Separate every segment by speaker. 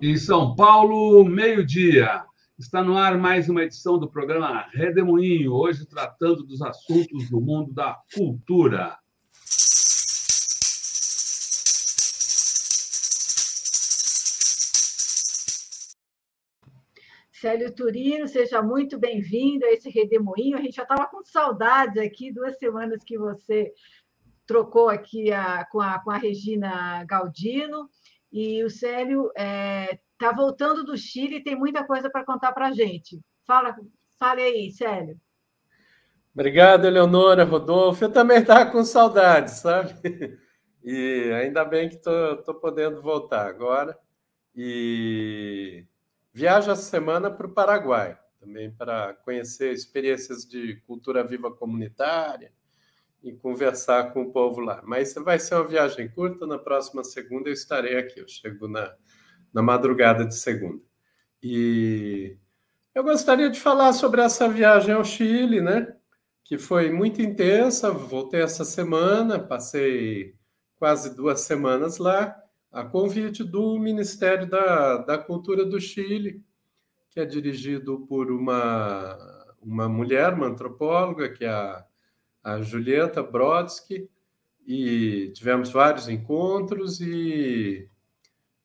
Speaker 1: Em São Paulo, meio-dia. Está no ar mais uma edição do programa Redemoinho, hoje tratando dos assuntos do mundo da cultura.
Speaker 2: Célio Turino, seja muito bem-vindo a esse Redemoinho. A gente já estava com saudade aqui, duas semanas que você trocou aqui a, com, a, com a Regina Galdino. E o Célio está é, tá voltando do Chile e tem muita coisa para contar para a gente. Fala, fale aí, Célio.
Speaker 3: Obrigado, Eleonora, Rodolfo. Eu também estava com saudade, sabe? E ainda bem que estou podendo voltar agora. E viajo essa semana para o Paraguai, também para conhecer experiências de cultura viva comunitária, e conversar com o povo lá. Mas vai ser uma viagem curta, na próxima segunda eu estarei aqui, eu chego na, na madrugada de segunda. E eu gostaria de falar sobre essa viagem ao Chile, né? Que foi muito intensa, voltei essa semana, passei quase duas semanas lá, a convite do Ministério da, da Cultura do Chile, que é dirigido por uma, uma mulher, uma antropóloga, que é a a Julieta Brodsky, e tivemos vários encontros e,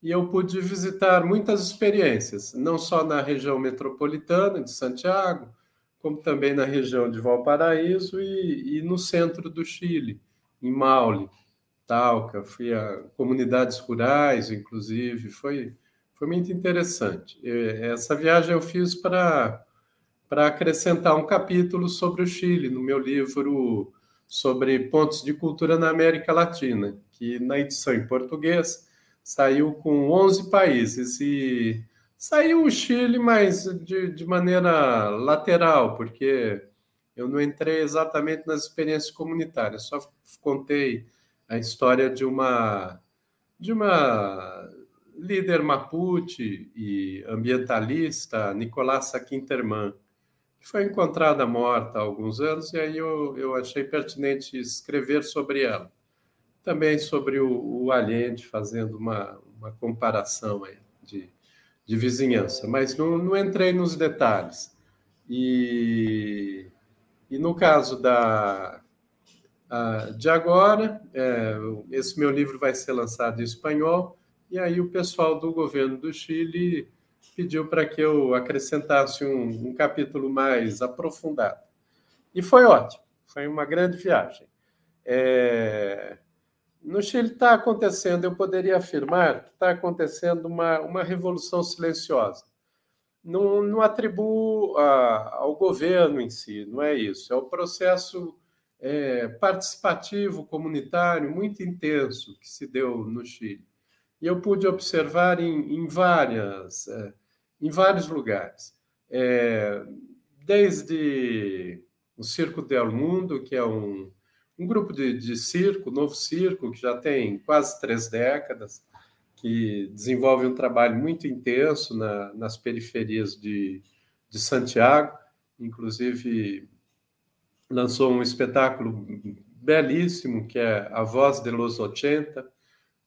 Speaker 3: e eu pude visitar muitas experiências, não só na região metropolitana de Santiago, como também na região de Valparaíso e, e no centro do Chile, em Maule, Talca, fui a comunidades rurais, inclusive, foi, foi muito interessante. Essa viagem eu fiz para acrescentar um capítulo sobre o Chile no meu livro sobre pontos de cultura na América Latina, que na edição em português saiu com 11 países e saiu o Chile, mas de, de maneira lateral, porque eu não entrei exatamente nas experiências comunitárias, só contei a história de uma de uma líder mapuche e ambientalista, Nicolasa Quinterman, que foi encontrada morta há alguns anos, e aí eu, eu achei pertinente escrever sobre ela. Também sobre o, o Allende, fazendo uma, uma comparação aí de, de vizinhança, mas não, não entrei nos detalhes. E, e no caso da, de agora, é, esse meu livro vai ser lançado em espanhol, e aí o pessoal do governo do Chile pediu para que eu acrescentasse um, um, capítulo mais aprofundado. E foi ótimo, foi uma grande viagem. É... No Chile está acontecendo, eu poderia afirmar que está acontecendo uma, uma revolução silenciosa. Não, não atribuo a, ao governo em si, não é isso. É o processo é, participativo, comunitário, muito intenso que se deu no Chile. E eu pude observar em, em várias. É, em vários lugares. É, desde o Circo del Mundo, que é um, um grupo de, de circo, novo circo, que já tem quase três décadas, que desenvolve um trabalho muito intenso na, nas periferias de, de Santiago, inclusive lançou um espetáculo belíssimo, que é A Voz de los 80,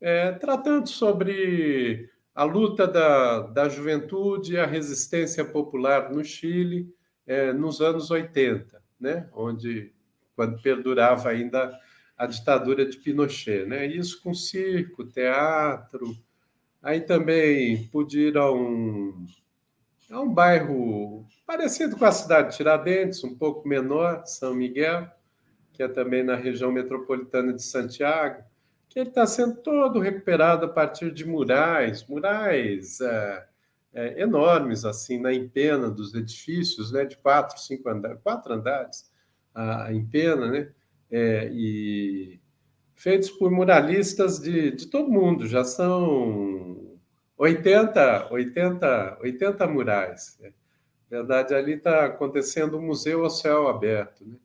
Speaker 3: é, tratando sobre a luta da, da juventude e a resistência popular no Chile é, nos anos 80, né? onde, quando perdurava ainda a ditadura de Pinochet. Né? Isso com circo, teatro. Aí também pude ir a um, a um bairro parecido com a cidade de Tiradentes, um pouco menor, São Miguel, que é também na região metropolitana de Santiago que ele está sendo todo recuperado a partir de murais, murais é, é, enormes, assim, na empena dos edifícios, né, de quatro, cinco andares, quatro andares, a empena, né, é, e feitos por muralistas de, de todo mundo, já são 80, 80, 80 murais. Né? Na verdade, ali está acontecendo um museu ao céu aberto, né?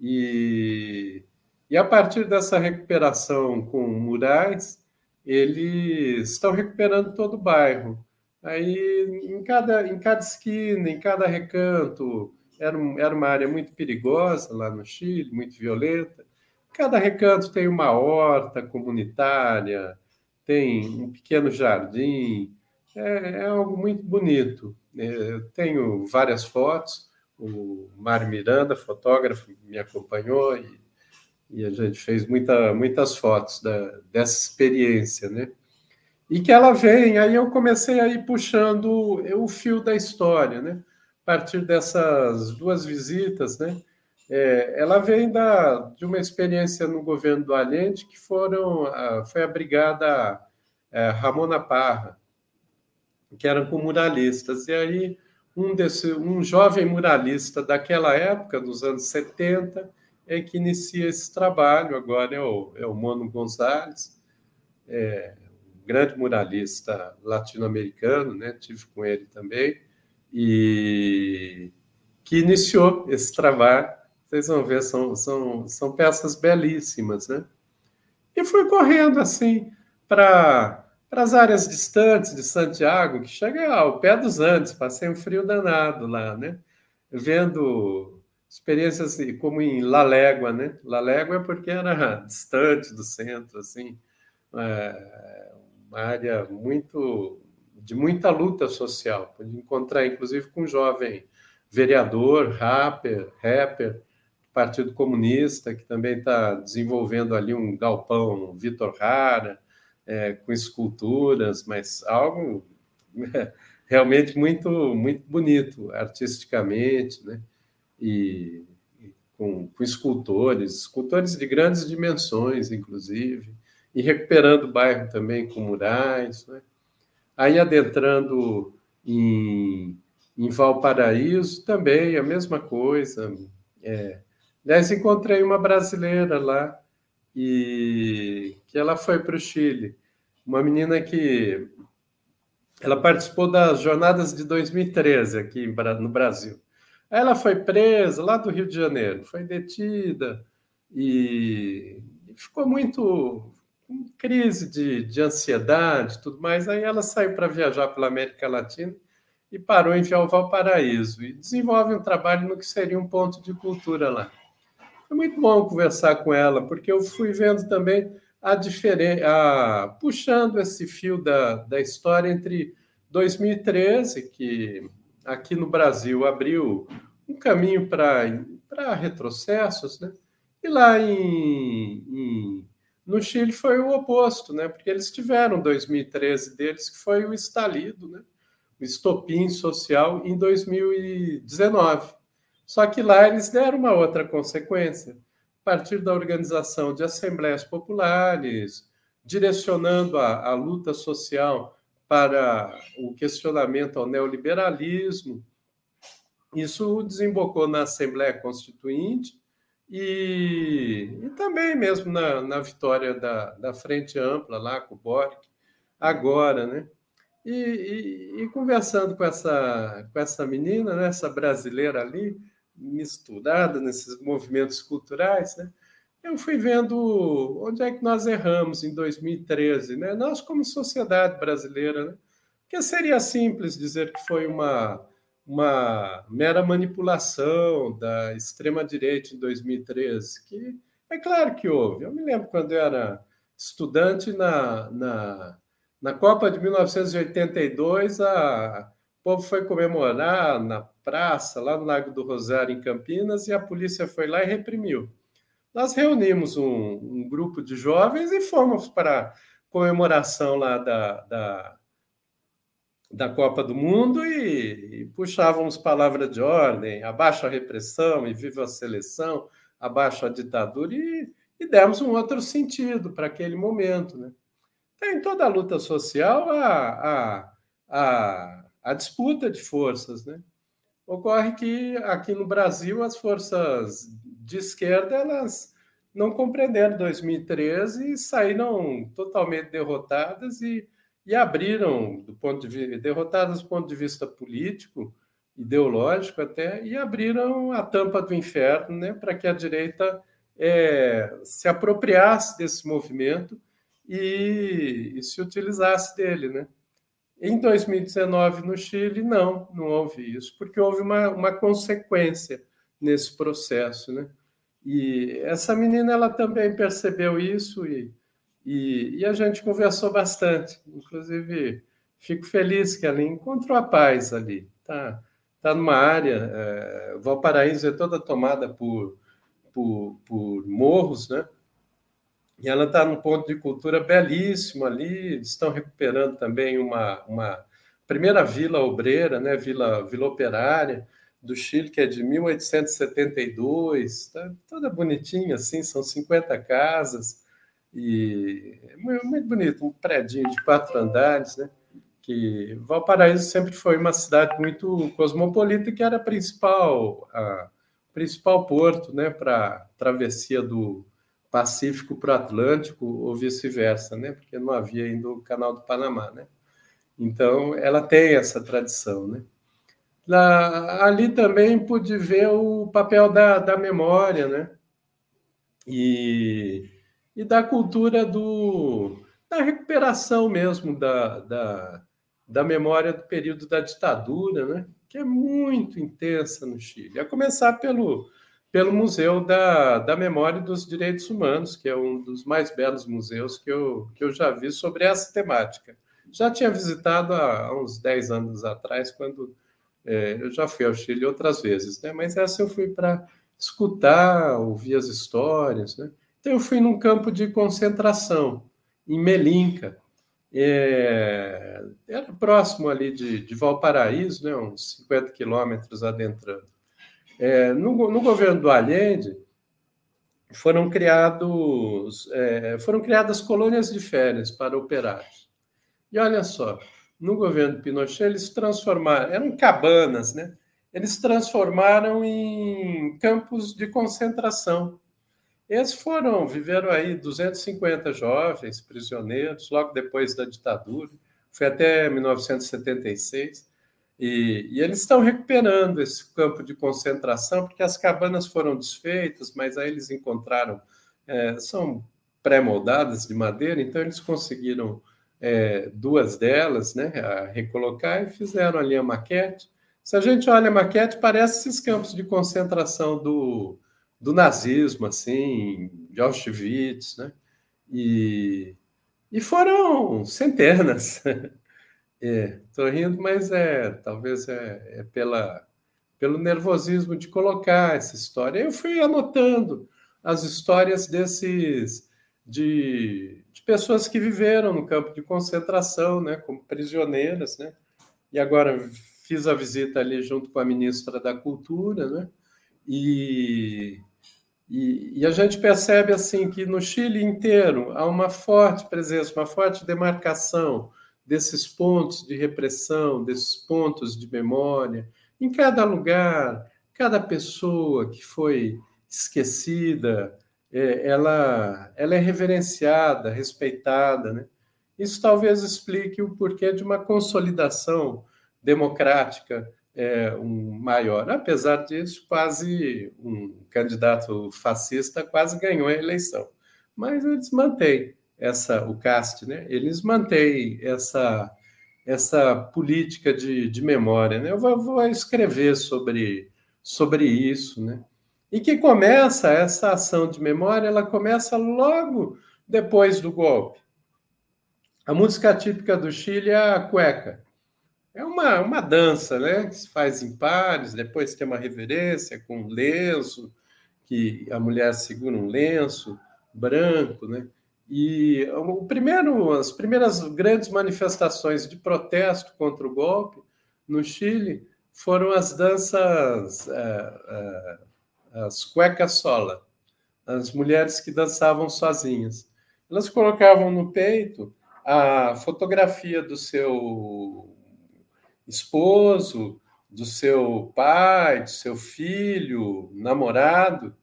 Speaker 3: E e a partir dessa recuperação com murais, eles estão recuperando todo o bairro. Aí, em cada, em cada esquina, em cada recanto, era, era uma área muito perigosa lá no Chile, muito violenta. Cada recanto tem uma horta comunitária, tem um pequeno jardim, é, é algo muito bonito. É, tenho várias fotos, o Mário Miranda, fotógrafo, me acompanhou e, e a gente fez muita, muitas fotos da, dessa experiência, né? E que ela vem, aí eu comecei a ir puxando o fio da história, né? A partir dessas duas visitas, né? É, ela vem da, de uma experiência no governo do Allende que foram, foi a brigada é, Ramona Parra, que eram com muralistas. E aí um, desse, um jovem muralista daquela época, dos anos 70, é que inicia esse trabalho, agora é o, é o Mono Gonzalez, é, um grande muralista latino-americano, né? tive com ele também, e que iniciou esse trabalho. Vocês vão ver, são, são, são peças belíssimas, né? E fui correndo assim para as áreas distantes de Santiago, que chega ao pé dos Andes, passei um frio danado lá, né? Vendo experiências como em La Légua, né? La Légua é porque era distante do centro, assim, é uma área muito de muita luta social. Pude encontrar, inclusive, com um jovem vereador, rapper, rapper, Partido Comunista, que também está desenvolvendo ali um galpão Vitor Rara, é, com esculturas, mas algo realmente muito muito bonito artisticamente, né? E, e com, com, escultores, escultores de grandes dimensões, inclusive, e recuperando o bairro também com murais, né? Aí adentrando em, em Valparaíso também a mesma coisa. É. Aliás, encontrei uma brasileira lá e que ela foi para o Chile. Uma menina que ela participou das jornadas de 2013 aqui no Brasil. Ela foi presa lá do Rio de Janeiro, foi detida e ficou muito com crise de, de ansiedade tudo mais. Aí ela saiu para viajar pela América Latina e parou em Valparaíso e desenvolve um trabalho no que seria um ponto de cultura lá. Foi muito bom conversar com ela, porque eu fui vendo também a diferença, puxando esse fio da, da história entre 2013, que aqui no Brasil abriu um caminho para retrocessos, né? e lá em, em, no Chile foi o oposto, né? porque eles tiveram 2013 deles, que foi o estalido, né? o estopim social em 2019. Só que lá eles deram uma outra consequência, a partir da organização de assembleias populares, direcionando a, a luta social para o questionamento ao neoliberalismo. Isso desembocou na Assembleia Constituinte e, e também mesmo na, na vitória da, da Frente Ampla lá com o Boric, agora, né? E, e, e, conversando com essa, com essa menina, né, essa brasileira ali, misturada nesses movimentos culturais, né? eu fui vendo onde é que nós erramos em 2013, né? Nós como sociedade brasileira, né? Seria simples dizer que foi uma uma mera manipulação da extrema direita em 2013, que é claro que houve. Eu me lembro quando eu era estudante na, na, na Copa de 1982, a, povo foi comemorar na praça, lá no Lago do Rosário, em Campinas, e a polícia foi lá e reprimiu. Nós reunimos um, um grupo de jovens e fomos para a comemoração lá da, da, da Copa do Mundo e, e puxávamos palavra de ordem, abaixo a repressão e viva a seleção, abaixo a ditadura, e, e demos um outro sentido para aquele momento. Né? Tem toda a luta social a, a, a a disputa de forças. Né? Ocorre que aqui no Brasil as forças de esquerda elas não compreenderam 2013 e saíram totalmente derrotadas e, e abriram do ponto de derrotadas do ponto de vista político, ideológico até, e abriram a tampa do inferno, né, para que a direita é, se apropriasse desse movimento e, e se utilizasse dele, né? Em 2019, no Chile, não, não houve isso, porque houve uma, uma consequência nesse processo, né? E essa menina, ela também percebeu isso e, e, e a gente conversou bastante. Inclusive, fico feliz que ela encontrou a paz ali. Tá, tá numa área, é, Valparaíso é toda tomada por, por, por morros, né? E ela está num ponto de cultura belíssimo ali. Estão recuperando também uma, uma primeira vila obreira, né? Vila, vila operária do Chile, que é de 1872, tá toda bonitinha assim, são 50 casas e é muito bonito, um prédio de quatro andares, né? Que Valparaíso sempre foi uma cidade muito cosmopolita, que era a principal, a principal porto, né, para travessia do Pacífico para Atlântico ou vice-versa, né? Porque não havia ainda o Canal do Panamá, né? Então, ela tem essa tradição, né? Lá, ali também pude ver o papel da, da memória, né? E, e da cultura do, da recuperação mesmo da, da, da memória do período da ditadura, né? Que é muito intensa no Chile. A começar pelo pelo Museu da, da Memória e dos Direitos Humanos, que é um dos mais belos museus que eu, que eu já vi sobre essa temática. Já tinha visitado há, uns 10 anos atrás, quando é, eu já fui ao Chile outras vezes, né? mas essa eu fui para escutar, ouvir as histórias. Né? Então, eu fui num campo de concentração, em Melinca. É, era próximo ali de, de Valparaíso, né? uns 50 quilômetros adentrando. É, no, no, governo do Allende foram criados é, foram criadas colônias de férias para operários. E olha só, no governo Pinochet eles transformaram, eram cabanas, né? Eles transformaram em campos de concentração. Eles foram, viveram aí 250 jovens prisioneiros, logo depois da ditadura, foi até 1976. E, e, eles estão recuperando esse campo de concentração, porque as cabanas foram desfeitas, mas aí eles encontraram, é, são pré-moldadas de madeira, então eles conseguiram é, duas delas né, recolocar e fizeram ali a maquete. Se a gente olha a maquete, parece esses campos de concentração do, do nazismo, assim, de Auschwitz, né? E, e foram centenas É, rindo, mas é talvez é, é, pela, pelo nervosismo de colocar essa história. Eu fui anotando as histórias desses de, de pessoas que viveram no campo de concentração, né, como prisioneiras, né? E agora fiz a visita ali junto com a ministra da Cultura, né? E, e, e, a gente percebe assim que no Chile inteiro há uma forte presença, uma forte demarcação desses pontos de repressão, desses pontos de memória, em cada lugar, cada pessoa que foi esquecida, é, ela, ela é reverenciada, respeitada. Né? Isso talvez explique o porquê de uma consolidação democrática é, um maior. Apesar disso, quase um candidato fascista quase ganhou a eleição. Mas eles mantêm essa o CAST, né? Eles mantêm essa essa política de, de memória, né? Eu vou, vou escrever sobre sobre isso, né? E que começa essa ação de memória, ela começa logo depois do golpe. A música típica do Chile é a cueca. É uma, uma dança, né? Que se faz em pares, depois tem uma reverência com um lenço, que a mulher segura um lenço branco, né? E o primeiro, as primeiras grandes manifestações de protesto contra o golpe no Chile foram as danças, é, é, as cuecas sola, as mulheres que dançavam sozinhas. Elas colocavam no peito a fotografia do seu esposo, do seu pai, do seu filho, namorado,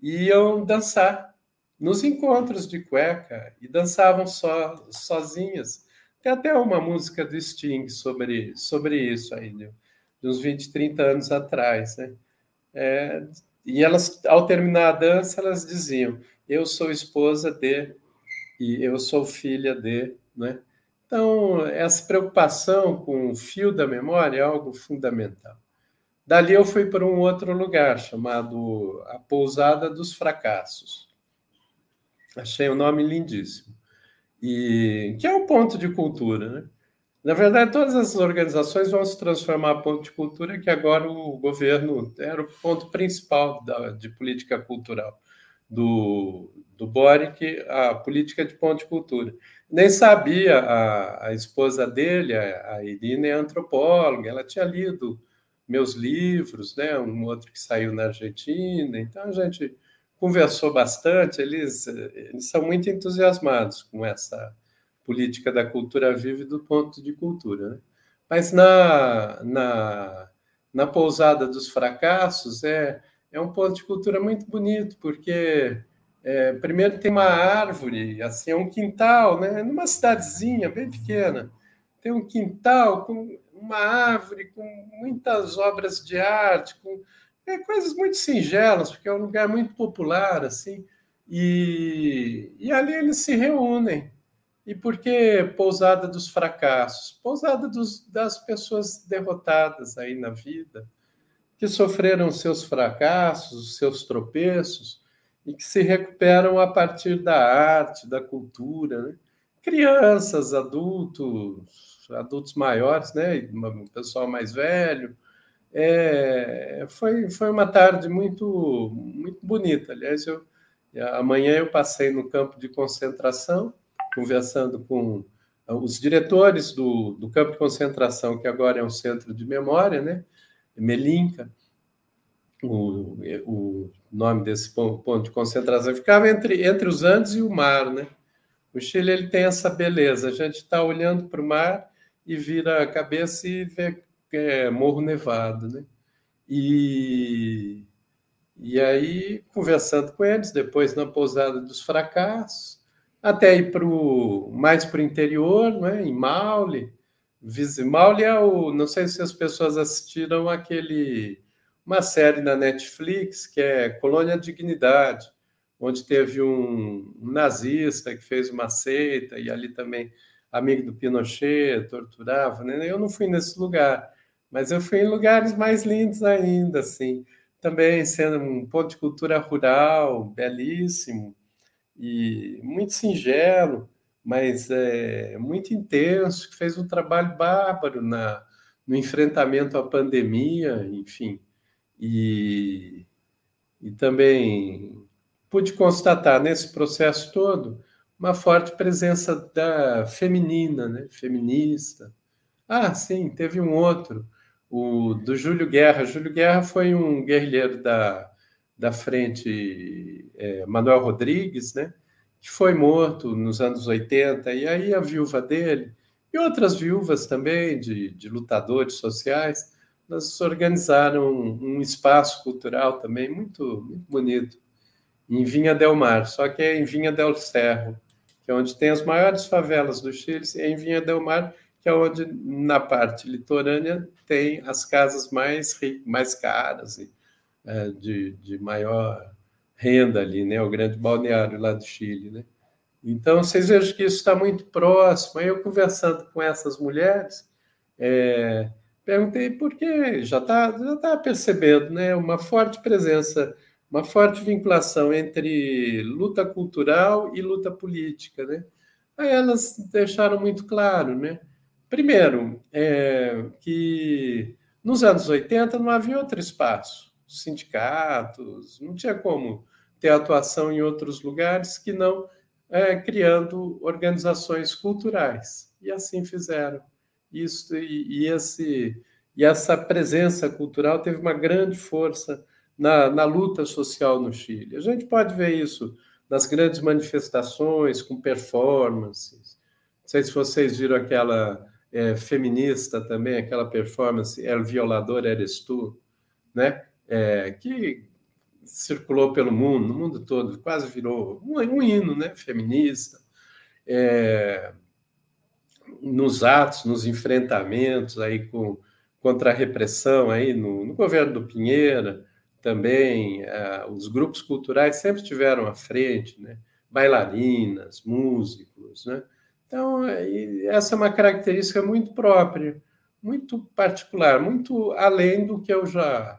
Speaker 3: e iam dançar nos encontros de cueca e dançavam só, sozinhas. Tem até uma música do Sting sobre, sobre isso aí, de, de uns 20, 30 anos atrás. Né? É, e elas, ao terminar a dança, elas diziam: Eu sou esposa de, e eu sou filha de. Né? Então, essa preocupação com o fio da memória é algo fundamental. Dali eu fui para um outro lugar chamado a Pousada dos Fracassos. Achei o um nome lindíssimo. E que é um ponto de cultura, né? Na verdade, todas essas organizações vão se transformar em ponto de cultura, que agora o governo era o ponto principal da, de política cultural do, do Boric, a política de ponto de cultura. Nem sabia, a, a esposa dele, a, a Irina, é antropóloga, ela tinha lido meus livros, né? um outro que saiu na Argentina, então a gente conversou bastante, eles, eles são muito entusiasmados com essa política da cultura viva e do ponto de cultura. Né? Mas na, na, na pousada dos fracassos é, é um ponto de cultura muito bonito, porque é, primeiro tem uma árvore, assim, é um quintal, né? numa cidadezinha bem pequena, tem um quintal com uma árvore com muitas obras de arte, com é, coisas muito singelas, porque é um lugar muito popular, assim, e, e ali eles se reúnem. E por que pousada dos fracassos? Pousada dos, das pessoas derrotadas aí na vida, que sofreram seus fracassos, seus tropeços, e que se recuperam a partir da arte, da cultura. Né? Crianças, adultos, adultos maiores, né? pessoal mais velho. É, foi, foi uma tarde muito, muito bonita. Aliás, eu, amanhã eu passei no campo de concentração, conversando com os diretores do, do campo de concentração, que agora é um centro de memória, né? Melinka, o, o nome desse ponto de concentração, ficava entre, entre os Andes e o mar, né? O Chile ele tem essa beleza, a gente está olhando para o mar e vira a cabeça e vê é, Morro Nevado, né? E, e aí, conversando com eles, depois na pousada dos fracassos, até ir pro, mais para o interior, né? em Maule. Maule é o. Não sei se as pessoas assistiram aquele uma série na Netflix que é Colônia Dignidade, onde teve um, um, nazista que fez uma seita e ali também amigo do Pinochet, torturava. Né? Eu não fui nesse lugar, mas eu fui em lugares mais lindos ainda, assim. Também sendo um ponto de cultura rural belíssimo e muito singelo, mas é, muito intenso, que fez um trabalho bárbaro na, no enfrentamento à pandemia, enfim. E, e também pude constatar nesse processo todo uma forte presença da feminina, né? feminista. Ah, sim, teve um outro, o do Júlio Guerra. Júlio Guerra foi um guerrilheiro da, da frente é, Manuel Rodrigues, né? que foi morto nos anos 80, e aí a viúva dele, e outras viúvas também, de, de lutadores sociais, nós organizaram um, espaço cultural também muito, muito bonito, em Vinha del Mar, só que é em Vinha del Cerro, que é onde tem as maiores favelas do Chile, e em Vinha del Mar, que é onde, na parte litorânea, tem as casas mais mais caras e é, de, de maior renda ali, né? O grande balneário lá do Chile, né? Então, vocês vejam que isso está muito próximo. Aí eu conversando com essas mulheres, é, perguntei por que já está já tá percebendo né, uma forte presença, uma forte vinculação entre luta cultural e luta política. Né? Aí elas deixaram muito claro, né? Primeiro, é, que nos anos 80 não havia outro espaço, sindicatos, não tinha como ter atuação em outros lugares que não é, criando organizações culturais. E assim fizeram isso e, e, esse, e essa presença cultural teve uma grande força na, na luta social no Chile. A gente pode ver isso nas grandes manifestações, com performances. Não sei se vocês viram aquela é, feminista também, aquela performance El Violador Eres Tu, né? É, que circulou pelo mundo, no mundo todo, quase virou um, um hino né? feminista. É, nos atos, nos enfrentamentos aí com, contra a repressão aí no, no governo do Pinheira, também uh, os grupos culturais sempre estiveram à frente, né? bailarinas, músicos, né? Então, essa é uma característica muito própria, muito particular, muito além do que eu já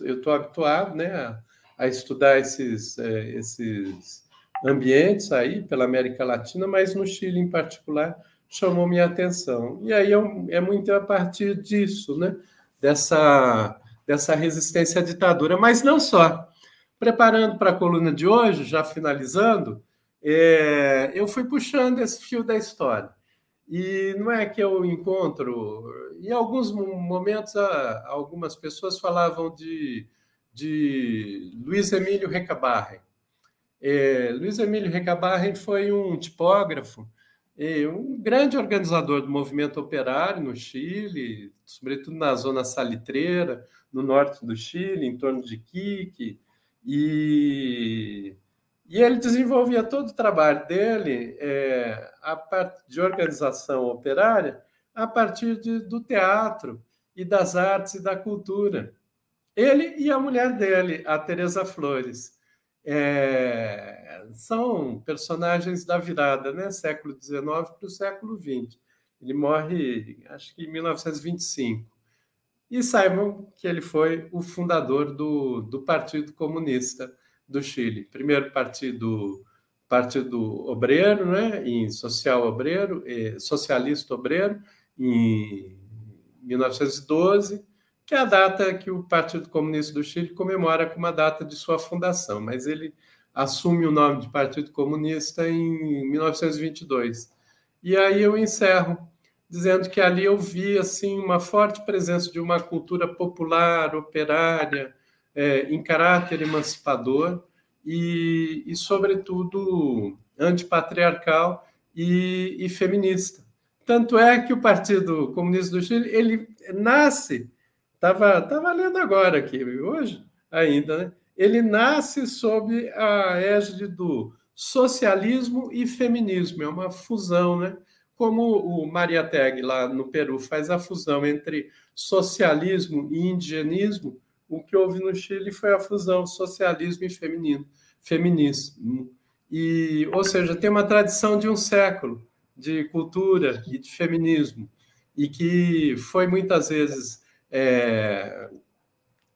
Speaker 3: eu estou habituado, né, a, a estudar esses, é, esses ambientes aí pela América Latina, mas no Chile em particular chamou minha atenção. E aí é, é muito a partir disso, né, dessa dessa resistência à ditadura, mas não só. Preparando para a coluna de hoje, já finalizando, é, eu fui puxando esse fio da história. E não é que eu encontro. Em alguns momentos, algumas pessoas falavam de, de Luiz Emílio Recabarren. É, Luiz Emílio Recabarren foi um tipógrafo, um grande organizador do movimento operário no Chile, sobretudo na zona salitreira, no norte do Chile, em torno de Quique, e, e ele desenvolvia todo o trabalho dele, é, a parte de organização operária, a partir de, do teatro e das artes e da cultura. Ele e a mulher dele, a Teresa Flores, é, são personagens da virada, né? século XIX para o século XX. Ele morre, acho que em 1925. E saibam que ele foi o fundador do, do Partido Comunista do Chile. Primeiro partido partido obreiro, né, em social obreiro, socialista obreiro, em 1912, que é a data que o Partido Comunista do Chile comemora como a data de sua fundação, mas ele assume o nome de Partido Comunista em 1922. E aí eu encerro dizendo que ali eu vi assim uma forte presença de uma cultura popular, operária, é, em caráter emancipador e, e sobretudo, antipatriarcal e, e feminista. Tanto é que o Partido Comunista do Chile ele nasce, estava tava lendo agora aqui, hoje ainda, né? ele nasce sob a égide do socialismo e feminismo, é uma fusão, né? como o Maria Teg, lá no Peru, faz a fusão entre socialismo e indigenismo, o que houve no Chile foi a fusão socialismo e feminino, feminismo. E, ou seja, tem uma tradição de um século de cultura e de feminismo, e que foi muitas vezes é,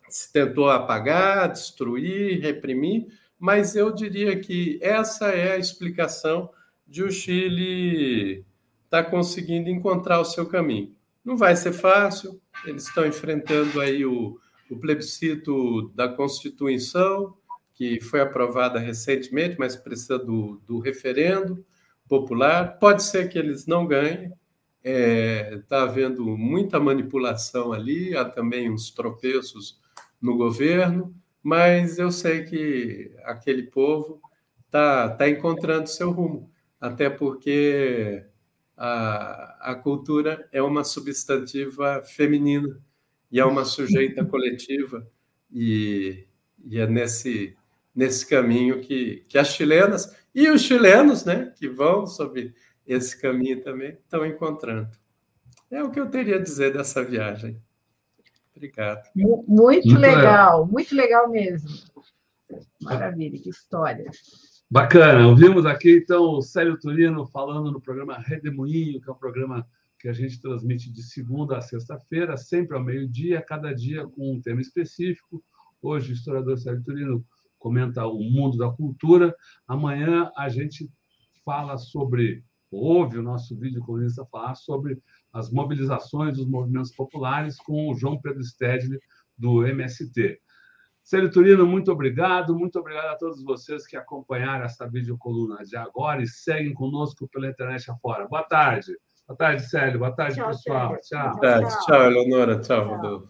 Speaker 3: se tentou apagar, destruir, reprimir, mas eu diria que essa é a explicação de o Chile está conseguindo encontrar o seu caminho. Não vai ser fácil, eles estão enfrentando aí o, o plebiscito da Constituição, que foi aprovada recentemente, mas precisa do, do referendo popular. Pode ser que eles não ganhem, está é, tá havendo muita manipulação ali, há também uns tropeços no governo, mas eu sei que aquele povo está tá encontrando seu rumo, até porque a, a cultura é uma substantiva feminina e é uma sujeita coletiva e, e é nesse nesse caminho que, que as chilenas e os chilenos, né, que vão sobre esse caminho também estão encontrando. É o que eu teria a dizer dessa viagem. Obrigado.
Speaker 2: Muito, muito legal, legal, muito legal mesmo. Maravilha, que história.
Speaker 1: Bacana. Ouvimos aqui, então, o Célio Turino falando no programa Redemoinho, que é um programa que a gente transmite de segunda a sexta-feira, sempre ao meio-dia, cada dia com um tema específico. Hoje, o historiador Célio Turino comenta o mundo da cultura. Amanhã, a gente fala sobre, ouve o nosso vídeo comunista falar sobre as mobilizações dos movimentos populares com o João Pedro Stedley, do MST. Célio Turino, muito obrigado. Muito obrigado a todos vocês que acompanharam essa videocoluna de agora e seguem conosco pela internet afora. Boa tarde. Boa tarde, Célio. Boa tarde, tchau, pessoal.
Speaker 3: Tchau. Tchau, Eleonora. Tchau, tchau. Rodolfo.